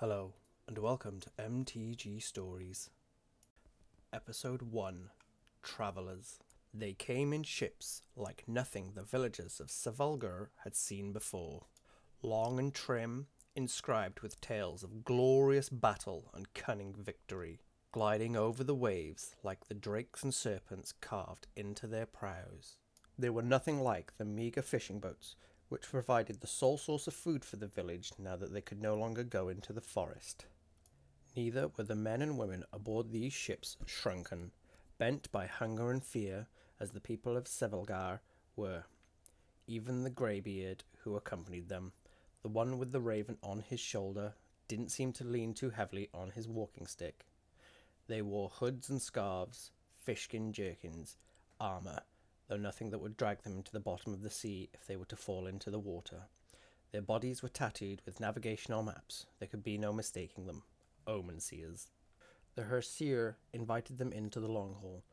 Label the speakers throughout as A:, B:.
A: Hello, and welcome to MTG Stories. Episode 1 Travellers. They came in ships like nothing the villagers of Savalgur had seen before. Long and trim, inscribed with tales of glorious battle and cunning victory, gliding over the waves like the drakes and serpents carved into their prows. They were nothing like the meagre fishing boats which provided the sole source of food for the village now that they could no longer go into the forest. Neither were the men and women aboard these ships shrunken, bent by hunger and fear, as the people of Sevelgar were. Even the greybeard who accompanied them, the one with the raven on his shoulder, didn't seem to lean too heavily on his walking stick. They wore hoods and scarves, fishskin jerkins, armour, though nothing that would drag them into the bottom of the sea if they were to fall into the water. Their bodies were tattooed with navigational maps. There could be no mistaking them. Omen seers. The Herseer invited them into the long hall,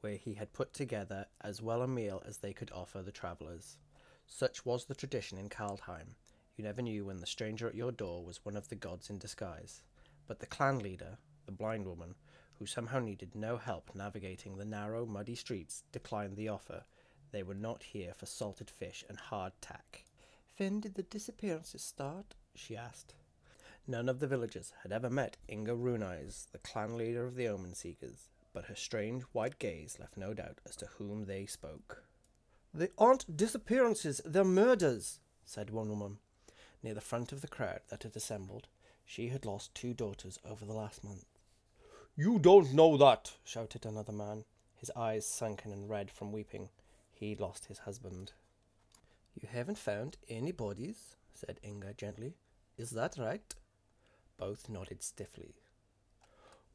A: where he had put together as well a meal as they could offer the travellers. Such was the tradition in Kaldheim. You never knew when the stranger at your door was one of the gods in disguise. But the clan leader, the blind woman, who somehow needed no help navigating the narrow, muddy streets, declined the offer. They were not here for salted fish and hard tack. When did the disappearances start? she asked. None of the villagers had ever met Inga Rune Eyes, the clan leader of the Omen Seekers, but her strange white gaze left no doubt as to whom they spoke. They aren't disappearances, they're murders, said one woman. Near the front of the crowd that had assembled, she had lost two daughters over the last month. You don't know that, shouted another man, his eyes sunken and red from weeping. He'd lost his husband. You haven't found any bodies, said Inga gently. Is that right? Both nodded stiffly.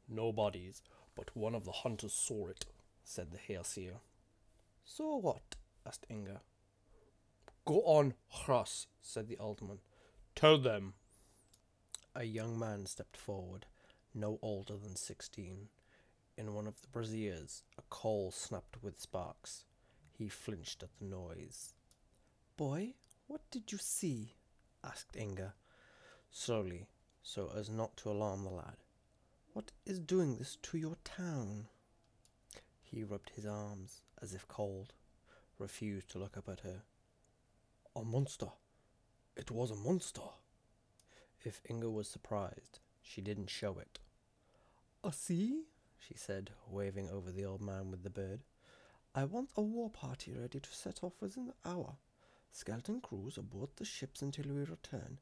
A: No bodies, but one of the hunters saw it, said the Herseer. So what? asked Inga. Go on, Hras, said the alderman. Tell them. A young man stepped forward, no older than sixteen. In one of the braziers, a coal snapped with sparks. He flinched at the noise. Boy, what did you see? asked Inga, slowly, so as not to alarm the lad. What is doing this to your town? He rubbed his arms, as if cold, refused to look up at her. A monster. It was a monster. If Inga was surprised, she didn't show it. I see, she said, waving over the old man with the bird. I want a war party ready to set off within the hour. Skeleton crews aboard the ships until we return.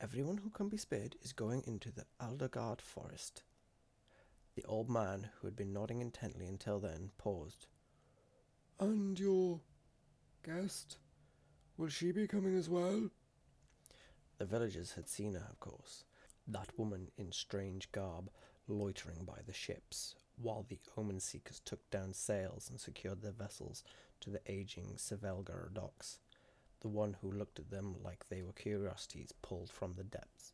A: Everyone who can be spared is going into the Aldergard forest. The old man, who had been nodding intently until then, paused. And your guest? Will she be coming as well? The villagers had seen her, of course, that woman in strange garb loitering by the ships, while the omen seekers took down sails and secured their vessels to the aging Sevelgar docks, the one who looked at them like they were curiosities pulled from the depths.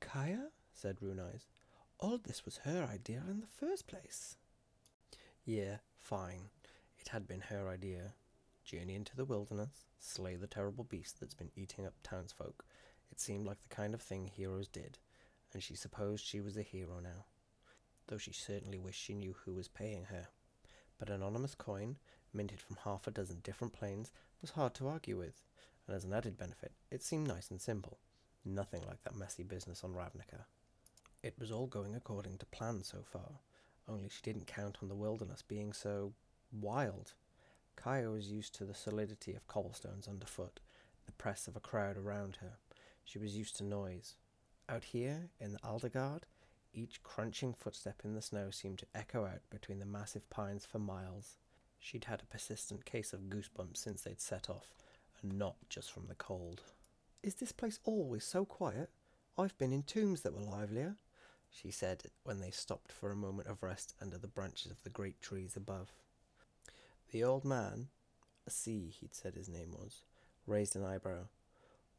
A: Kaya, said Rune Eyes, all this was her idea in the first place. Yeah, fine. It had been her idea. Journey into the wilderness, slay the terrible beast that's been eating up townsfolk. It seemed like the kind of thing heroes did, and she supposed she was a hero now, though she certainly wished she knew who was paying her. But anonymous coin, minted from half a dozen different planes, was hard to argue with, and as an added benefit, it seemed nice and simple. Nothing like that messy business on Ravnica. It was all going according to plan so far, only she didn't count on the wilderness being so wild. Kaya was used to the solidity of cobblestones underfoot, the press of a crowd around her. She was used to noise. Out here, in the Aldergard, each crunching footstep in the snow seemed to echo out between the massive pines for miles. She'd had a persistent case of goosebumps since they'd set off, and not just from the cold. Is this place always so quiet? I've been in tombs that were livelier, she said when they stopped for a moment of rest under the branches of the great trees above. The old man, Asi he'd said his name was, raised an eyebrow.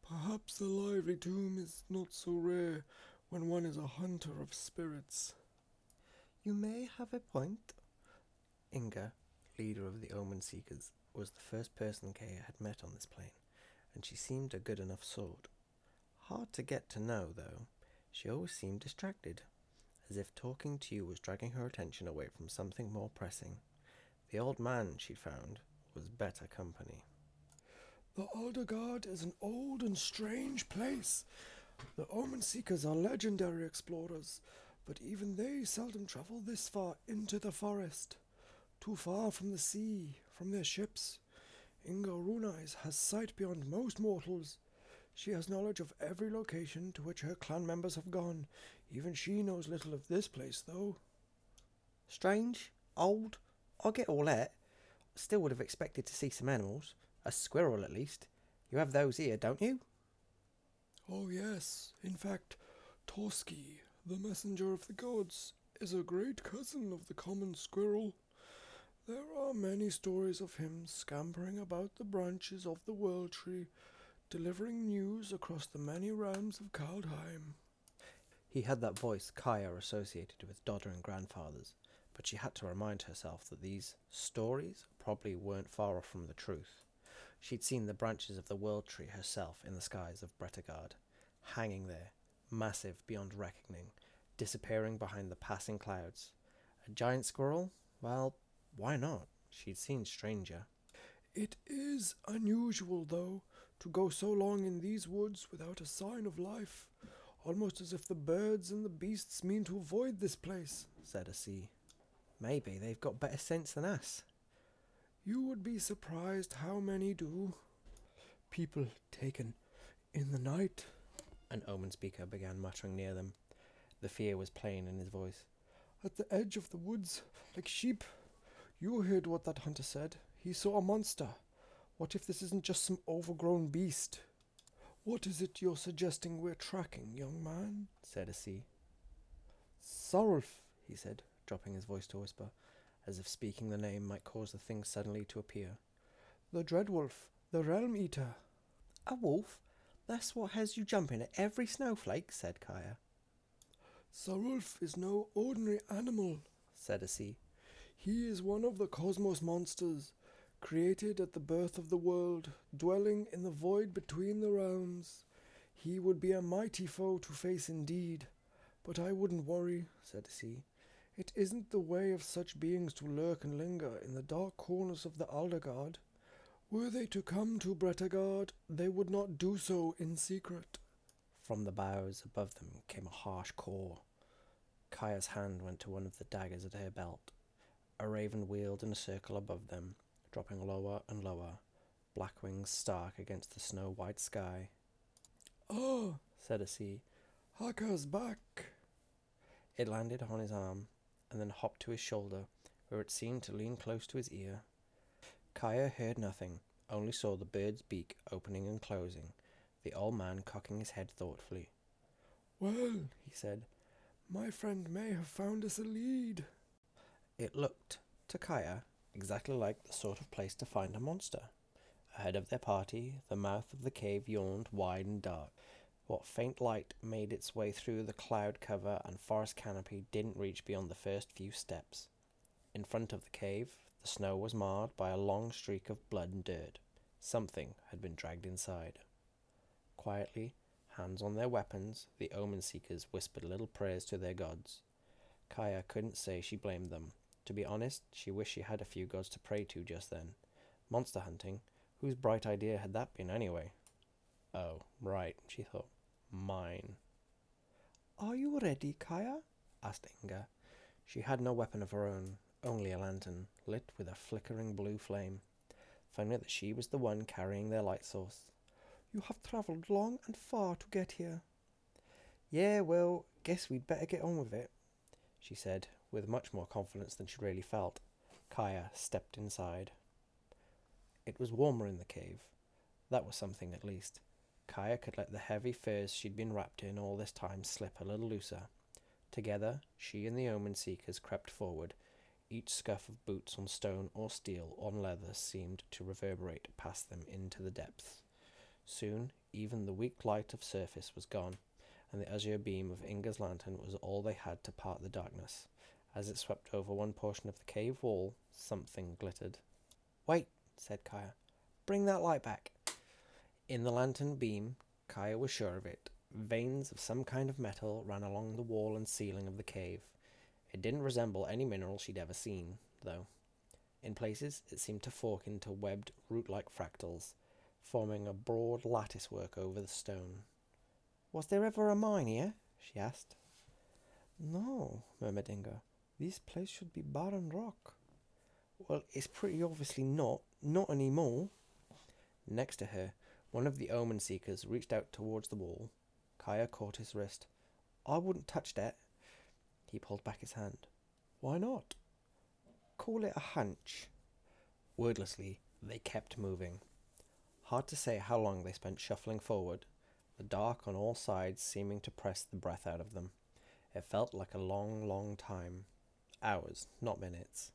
A: Perhaps the lively tomb is not so rare when one is a hunter of spirits. You may have a point. Inga, leader of the Omen Seekers, was the first person Kaya had met on this plane, and she seemed a good enough sort. Hard to get to know, though. She always seemed distracted, as if talking to you was dragging her attention away from something more pressing. The old man, she found, was better company.
B: The Aldergard is an old and strange place. The Omen Seekers are legendary explorers, but even they seldom travel this far into the forest. Too far from the sea, from their ships. Inga Rune Eyes has sight beyond most mortals. She has knowledge of every location to which her clan members have gone. Even she knows little of this place, though.
A: Strange, old, I get all that. Still would have expected to see some animals. A squirrel, at least. You have those here, don't you?
B: Oh, yes. In fact, Toski, the messenger of the gods, is a great cousin of the common squirrel. There are many stories of him scampering about the branches of the world tree, delivering news across the many realms of Kaldheim.
A: He had that voice Kaya associated with Dodder and grandfathers, but she had to remind herself that these stories probably weren't far off from the truth. She'd seen the branches of the world tree herself in the skies of Bretagard, hanging there, massive beyond reckoning, disappearing behind the passing clouds. A giant squirrel? Well, why not? She'd seen stranger.
B: It is unusual, though, to go so long in these woods without a sign of life, almost as if the birds and the beasts mean to avoid this place, said Asi.
A: Maybe they've got better sense than us.
B: You would be surprised how many do. People taken in the night.
A: An omen seeker began muttering near them. The fear was plain in his voice.
B: At the edge of the woods, like sheep. You heard what that hunter said. He saw a monster. What if this isn't just some overgrown beast? What is it you're suggesting we're tracking, young man? said Asi. Sorulf, he said, dropping his voice to a whisper, as if speaking the name might cause the thing suddenly to appear. The Dreadwolf, the Realm Eater.
A: A wolf? That's what has you jumping at every snowflake, said Kaya.
B: Sorulf is no ordinary animal, said Asi. He is one of the cosmos monsters, created at the birth of the world, dwelling in the void between the realms. He would be a mighty foe to face indeed, but I wouldn't worry, said Asi. It isn't the way of such beings to lurk and linger in the dark corners of the Aldergard. Were they to come to Bretagard, they would not do so in secret.
A: From the boughs above them came a harsh call. Kaya's hand went to one of the daggers at her belt. A raven wheeled in a circle above them, dropping lower and lower, black wings stark against the snow white sky.
B: Ah,
A: said a sea.
B: Hakka's back.
A: It landed on his arm, and then hopped to his shoulder, where it seemed to lean close to his ear. Kaya heard nothing, only saw the bird's beak opening and closing, the old man cocking his head thoughtfully.
B: Well, he said, my friend may have found us a lead.
A: It looked, to Kaya, exactly like the sort of place to find a monster. Ahead of their party, the mouth of the cave yawned wide and dark. What faint light made its way through the cloud cover and forest canopy didn't reach beyond the first few steps. In front of the cave, the snow was marred by a long streak of blood and dirt. Something had been dragged inside. Quietly, hands on their weapons, the omen seekers whispered little prayers to their gods. Kaya couldn't say she blamed them. To be honest, she wished she had a few gods to pray to just then. Monster hunting? Whose bright idea had that been anyway? Oh, right, she thought. Mine.
B: Are you ready, Kaya?
A: asked Inga. She had no weapon of her own, only a lantern, lit with a flickering blue flame. Funny that she was the one carrying their light source.
B: You have travelled long and far to get here.
A: Yeah, well, guess we'd better get on with it, she said, with much more confidence than she really felt. Kaya stepped inside. It was warmer in the cave. That was something at least. Kaya could let the heavy furs she'd been wrapped in all this time slip a little looser. Together, she and the omen seekers crept forward. Each scuff of boots on stone or steel on leather seemed to reverberate past them into the depths. Soon, even the weak light of surface was gone, and the azure beam of Inga's lantern was all they had to part the darkness. As it swept over one portion of the cave wall, something glittered. Wait, said Kaya. Bring that light back. In the lantern beam, Kaya was sure of it. Veins of some kind of metal ran along the wall and ceiling of the cave. It didn't resemble any mineral she'd ever seen, though. In places, it seemed to fork into webbed, root like fractals, forming a broad lattice work over the stone. Was there ever a mine here? she asked.
B: No, murmured Inga. This place should be barren rock.
A: Well, it's pretty obviously not. Not anymore. Next to her, one of the omen seekers reached out towards the wall. Kaya caught his wrist. I wouldn't touch that. He pulled back his hand.
B: Why not?
A: Call it a hunch. Wordlessly, they kept moving. Hard to say how long they spent shuffling forward, the dark on all sides seeming to press the breath out of them. It felt like a long, long time. Hours, not minutes.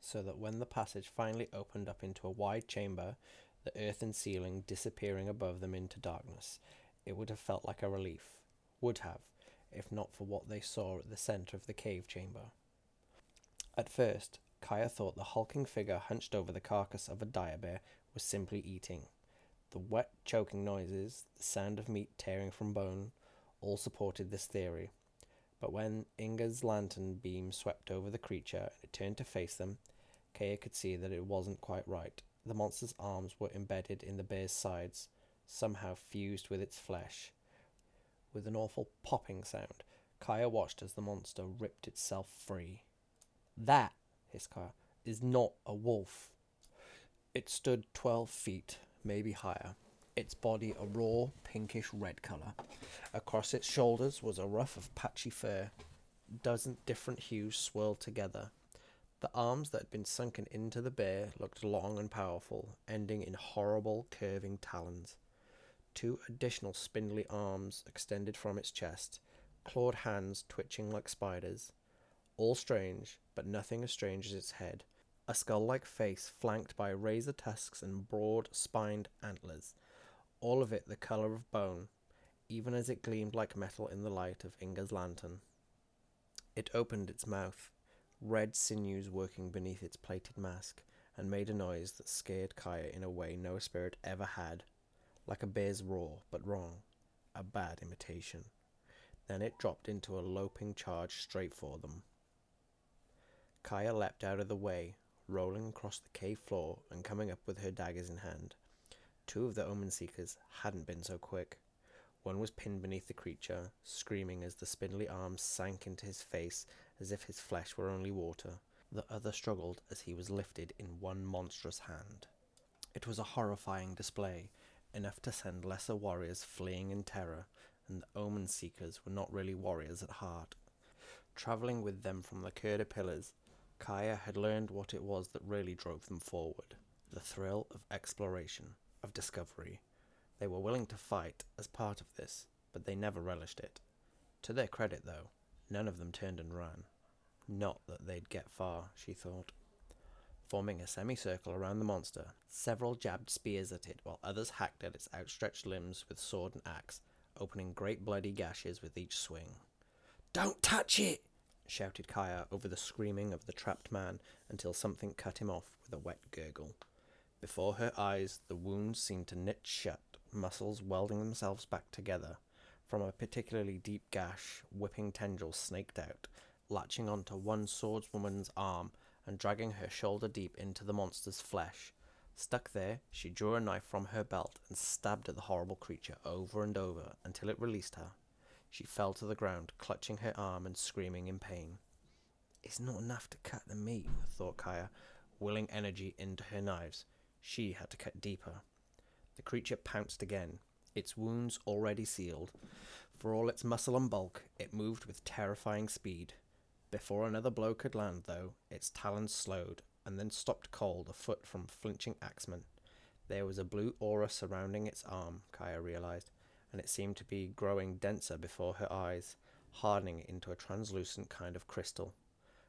A: So that when the passage finally opened up into a wide chamber, the earthen ceiling disappearing above them into darkness, it would have felt like a relief. Would have, if not for what they saw at the centre of the cave chamber. At first, Kaya thought the hulking figure hunched over the carcass of a dire bear was simply eating. The wet, choking noises, the sound of meat tearing from bone, all supported this theory. But when Inga's lantern beam swept over the creature and it turned to face them, Kaya could see that it wasn't quite right. The monster's arms were embedded in the bear's sides, somehow fused with its flesh. With an awful popping sound, Kaya watched as the monster ripped itself free. That, hissed Kaya, is not a wolf. It stood twelve feet, maybe higher, its body a raw, pinkish red colour. Across its shoulders was a ruff of patchy fur. Dozen different hues swirled together. The arms that had been sunken into the bear looked long and powerful, ending in horrible, curving talons. Two additional spindly arms extended from its chest, clawed hands twitching like spiders. All strange, but nothing as strange as its head. A skull like face flanked by razor tusks and broad spined antlers, all of it the colour of bone, even as it gleamed like metal in the light of Inga's lantern. It opened its mouth, red sinews working beneath its plated mask, and made a noise that scared Kaya in a way no spirit ever had, like a bear's roar, but wrong, a bad imitation. Then it dropped into a loping charge straight for them. Kaya leapt out of the way, rolling across the cave floor and coming up with her daggers in hand. Two of the omen seekers hadn't been so quick. One was pinned beneath the creature, screaming as the spindly arms sank into his face as if his flesh were only water. The other struggled as he was lifted in one monstrous hand. It was a horrifying display, enough to send lesser warriors fleeing in terror, and the omen seekers were not really warriors at heart. Travelling with them from the Kurda pillars, Kaya had learned what it was that really drove them forward the thrill of exploration, of discovery. They were willing to fight as part of this, but they never relished it. To their credit, though, none of them turned and ran. Not that they'd get far, she thought. Forming a semicircle around the monster, several jabbed spears at it while others hacked at its outstretched limbs with sword and axe, opening great bloody gashes with each swing. Don't touch it! shouted Kaya over the screaming of the trapped man until something cut him off with a wet gurgle. Before her eyes, the wounds seemed to knit shut, muscles welding themselves back together. From a particularly deep gash, whipping tendrils snaked out, latching onto one swordswoman's arm and dragging her shoulder deep into the monster's flesh. Stuck there, she drew a knife from her belt and stabbed at the horrible creature over and over until it released her. She fell to the ground, clutching her arm and screaming in pain. It's not enough to cut the meat, thought Kaya, willing energy into her knives. She had to cut deeper. The creature pounced again, its wounds already sealed. For all its muscle and bulk, it moved with terrifying speed. Before another blow could land, though, its talons slowed and then stopped cold a foot from flinching axeman. There was a blue aura surrounding its arm, Kaya realized, and it seemed to be growing denser before her eyes, hardening into a translucent kind of crystal.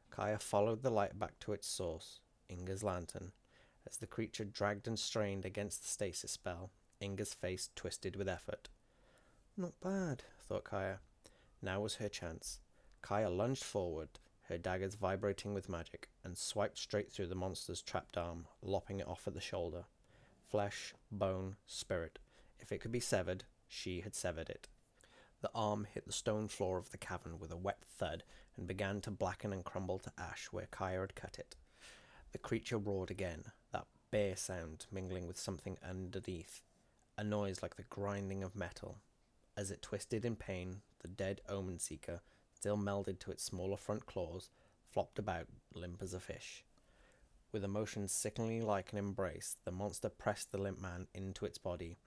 A: Kaya followed the light back to its source, Inga's lantern. As the creature dragged and strained against the stasis spell, Inga's face twisted with effort. Not bad, thought Kaya. Now was her chance. Kaya lunged forward, her daggers vibrating with magic, and swiped straight through the monster's trapped arm, lopping it off at the shoulder. Flesh, bone, spirit. If it could be severed, she had severed it. The arm hit the stone floor of the cavern with a wet thud and began to blacken and crumble to ash where Kaya had cut it. The creature roared again, that bare sound mingling with something underneath, a noise like the grinding of metal. As it twisted in pain, the dead omen seeker, still melded to its smaller front claws, flopped about, limp as a fish. With a motion sickeningly like an embrace, the monster pressed the limp man into its body.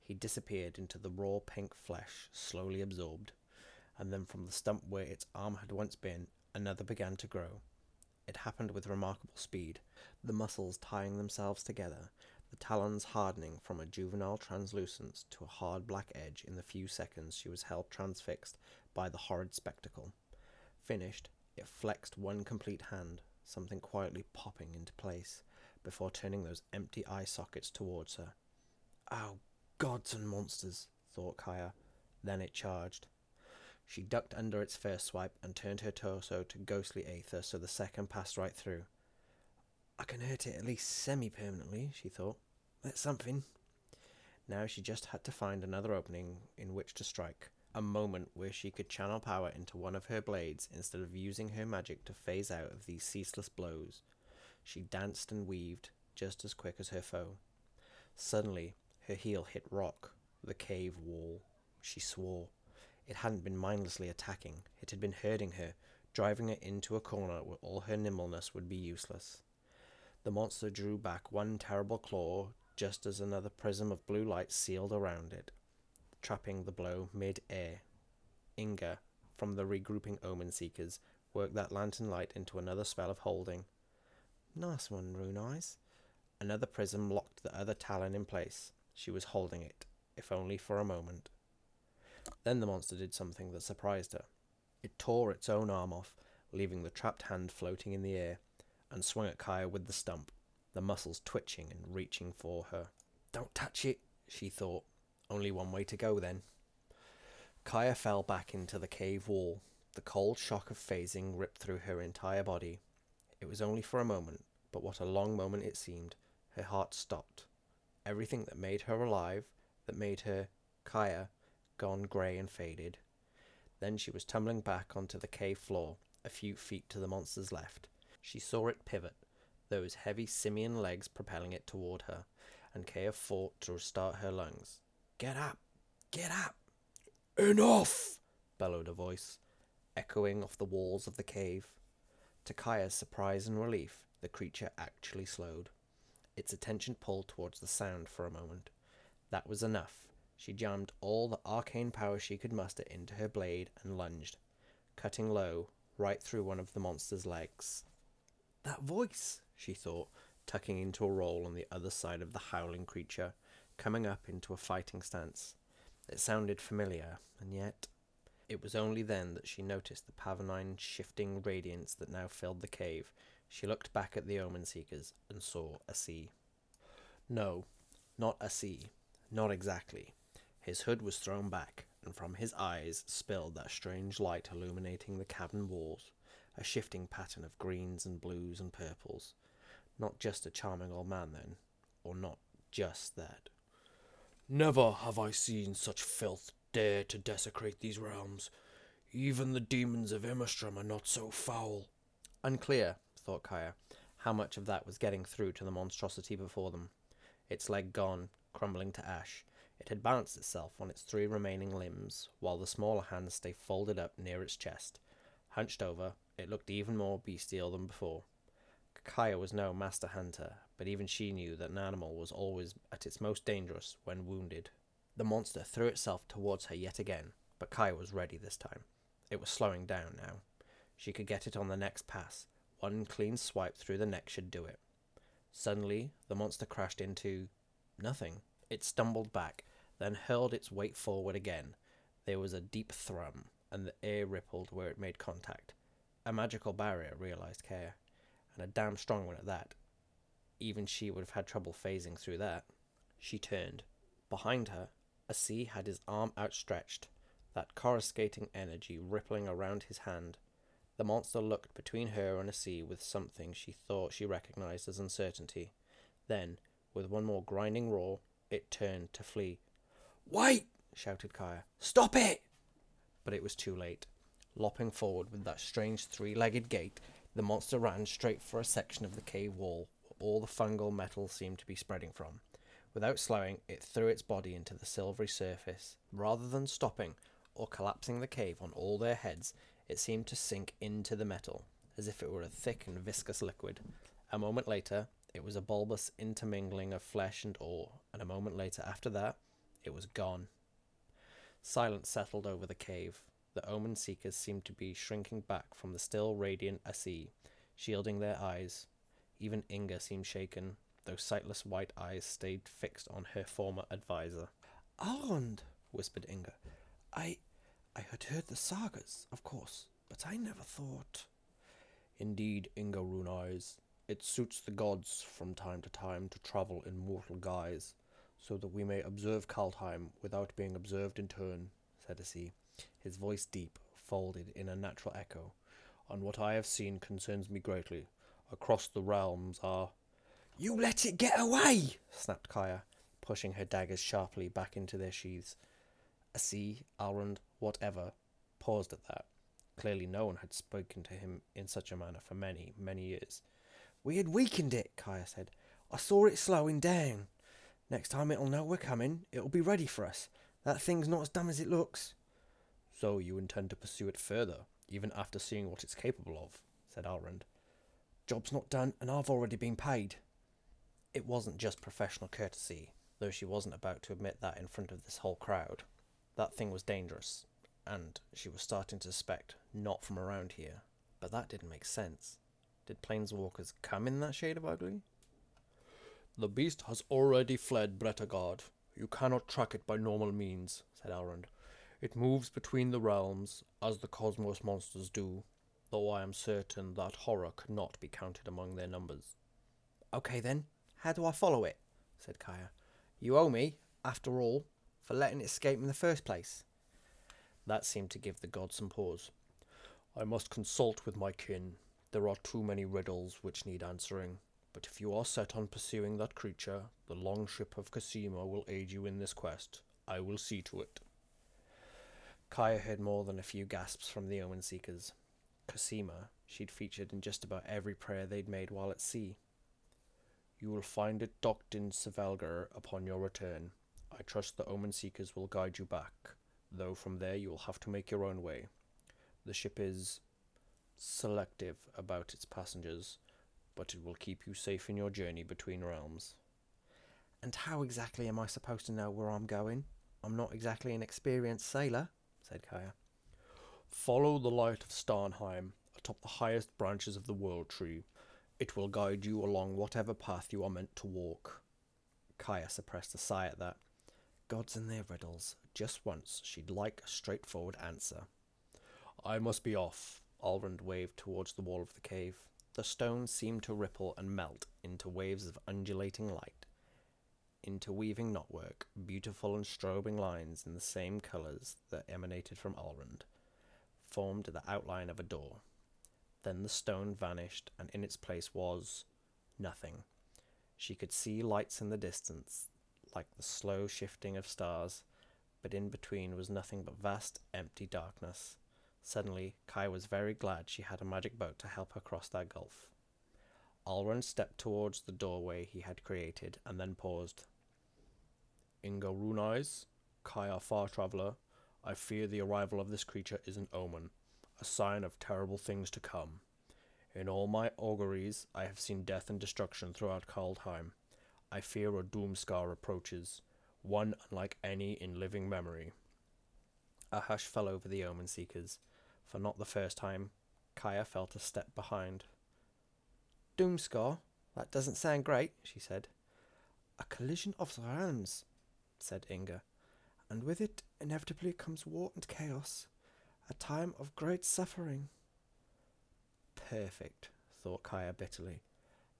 A: He disappeared into the raw pink flesh, slowly absorbed, and then from the stump where its arm had once been, another began to grow. It happened with remarkable speed, the muscles tying themselves together, the talons hardening from a juvenile translucence to a hard black edge in the few seconds she was held transfixed by the horrid spectacle. Finished, it flexed one complete hand, something quietly popping into place, before turning those empty eye sockets towards her. Oh, gods and monsters, thought Kaya. Then it charged. She ducked under its first swipe and turned her torso to ghostly aether so the second passed right through. I can hurt it at least semi permanently, she thought. That's something. Now she just had to find another opening in which to strike, a moment where she could channel power into one of her blades instead of using her magic to phase out of these ceaseless blows. She danced and weaved just as quick as her foe. Suddenly, her heel hit rock, the cave wall. She swore. It hadn't been mindlessly attacking, it had been hurting her, driving her into a corner where all her nimbleness would be useless. The monster drew back one terrible claw just as another prism of blue light sealed around it, trapping the blow mid air. Inga, from the regrouping omen seekers, worked that lantern light into another spell of holding. Nice one, Rune Eyes. Another prism locked the other talon in place. She was holding it, if only for a moment. Then the monster did something that surprised her. It tore its own arm off, leaving the trapped hand floating in the air, and swung at Kaya with the stump, the muscles twitching and reaching for her. Don't touch it, she thought. Only one way to go then. Kaya fell back into the cave wall. The cold shock of phasing ripped through her entire body. It was only for a moment, but what a long moment it seemed. Her heart stopped. Everything that made her alive, that made her Kaya, gone grey and faded. Then she was tumbling back onto the cave floor, a few feet to the monster's left. She saw it pivot, those heavy simian legs propelling it toward her, and Kaya fought to restart her lungs. Get up! Get up!
B: Enough!
A: bellowed a voice, echoing off the walls of the cave. To Kaya's surprise and relief, the creature actually slowed. Its attention pulled towards the sound for a moment. That was enough. She jammed all the arcane power she could muster into her blade and lunged, cutting low, right through one of the monster's legs. That voice, she thought, tucking into a roll on the other side of the howling creature, coming up into a fighting stance. It sounded familiar, and yet it was only then that she noticed the pavonine shifting radiance that now filled the cave. She looked back at the omen seekers and saw Asi. No, not Asi. Not exactly. His hood was thrown back, and from his eyes spilled that strange light illuminating the cavern walls, a shifting pattern of greens and blues and purples. Not just a charming old man, then, or not just that.
B: Never have I seen such filth dare to desecrate these realms. Even the demons of Immersturm are not so foul.
A: Unclear, thought Kaya, how much of that was getting through to the monstrosity before them. Its leg gone, crumbling to ash, it had balanced itself on its three remaining limbs, while the smaller hands stayed folded up near its chest. Hunched over, it looked even more bestial than before. Kaya was no master hunter, but even she knew that an animal was always at its most dangerous when wounded. The monster threw itself towards her yet again, but Kaya was ready this time. It was slowing down now. She could get it on the next pass. One clean swipe through the neck should do it. Suddenly, the monster crashed into nothing. It stumbled back, then hurled its weight forward again. There was a deep thrum, and the air rippled where it made contact. A magical barrier, realized Kaya, and a damn strong one at that. Even she would have had trouble phasing through that. She turned. Behind her, Asi had his arm outstretched, that coruscating energy rippling around his hand. The monster looked between her and Asi with something she thought she recognized as uncertainty. Then, with one more grinding roar, it turned to flee. Wait! shouted Kaya. Stop it! but it was too late. Lopping forward with that strange three legged gait, the monster ran straight for a section of the cave wall where all the fungal metal seemed to be spreading from. Without slowing, it threw its body into the silvery surface. Rather than stopping or collapsing the cave on all their heads, it seemed to sink into the metal, as if it were a thick and viscous liquid. A moment later, it was a bulbous intermingling of flesh and ore, and a moment later after that, it was gone. Silence settled over the cave. The omen seekers seemed to be shrinking back from the still radiant Asi, shielding their eyes. Even Inga seemed shaken, though sightless white eyes stayed fixed on her former adviser.
B: Alrund, whispered Inga. I I had heard the sagas, of course, but I never thought.
C: Indeed, Inga Rune Eyes, it suits the gods from time to time to travel in mortal guise, so that we may observe Kaldheim without being observed in turn, said Asi, his voice deep, folded in a natural echo. And what I have seen concerns me greatly. Across the realms are.
B: You let it get away!
A: snapped Kaya, pushing her daggers sharply back into their sheaths. Asi, Alrund, whatever, paused at that. Clearly, no one had spoken to him in such a manner for many, many years.
B: We had weakened it, Kaya said. I saw it slowing down. Next time it'll know we're coming, it'll be ready for us. That thing's not as dumb as it looks.
C: So you intend to pursue it further, even after seeing what it's capable of, said Alrund.
B: Job's not done, and I've already been paid.
A: It wasn't just professional courtesy, though she wasn't about to admit that in front of this whole crowd. That thing was dangerous, and she was starting to suspect not from around here. But that didn't make sense. Did planeswalkers come in that shade of ugly?
C: The beast has already fled Bretagard. You cannot track it by normal means, said Alrund. It moves between the realms, as the cosmos monsters do, though I am certain that horror could not be counted among their numbers.
B: Okay then, how do I follow it? said Kaya. You owe me, after all, for letting it escape in the first place.
A: That seemed to give the god some pause.
C: I must consult with my kin. There are too many riddles which need answering. But if you are set on pursuing that creature, the longship of Cosima will aid you in this quest. I will see to it.
A: Kaya heard more than a few gasps from the Omen Seekers. Cosima, she'd featured in just about every prayer they'd made while at sea.
C: You will find it docked in Sevelgar upon your return. I trust the Omen Seekers will guide you back, though from there you will have to make your own way. The ship is selective about its passengers, but it will keep you safe in your journey between realms.
B: And how exactly am I supposed to know where I'm going? I'm not exactly an experienced sailor, said Kaya.
C: Follow the light of Starnheim atop the highest branches of the World Tree. It will guide you along whatever path you are meant to walk.
A: Kaya suppressed a sigh at that. Gods and their riddles. Just once she'd like a straightforward answer.
C: I must be off. Alrund waved towards the wall of the cave.
A: The stones seemed to ripple and melt into waves of undulating light, interweaving knotwork, beautiful and strobing lines in the same colours that emanated from Alrund, formed the outline of a door. Then the stone vanished, and in its place was nothing. She could see lights in the distance, like the slow shifting of stars, but in between was nothing but vast, empty darkness. Suddenly, Kai was very glad she had a magic boat to help her cross that gulf. Alrund stepped towards the doorway he had created and then paused.
C: Inga Rune Eyes, Kaya Far Traveller, I fear the arrival of this creature is an omen, a sign of terrible things to come. In all my auguries, I have seen death and destruction throughout Kaldheim. I fear a doomskar approaches, one unlike any in living memory.
A: A hush fell over the omen seekers. For not the first time, Kaya felt a step behind.
B: Doomskar? That doesn't sound great, she said. A collision of the realms, said Inga, and with it inevitably comes war and chaos, a time of great suffering.
A: Perfect, thought Kaya bitterly.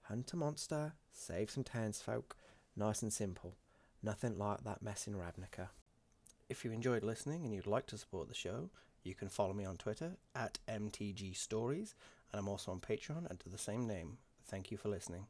A: Hunt a monster, save some townsfolk, nice and simple. Nothing like that mess in Ravnica. If you enjoyed listening and you'd like to support the show, you can follow me on Twitter at MTG Stories, and I'm also on Patreon under the same name. Thank you for listening.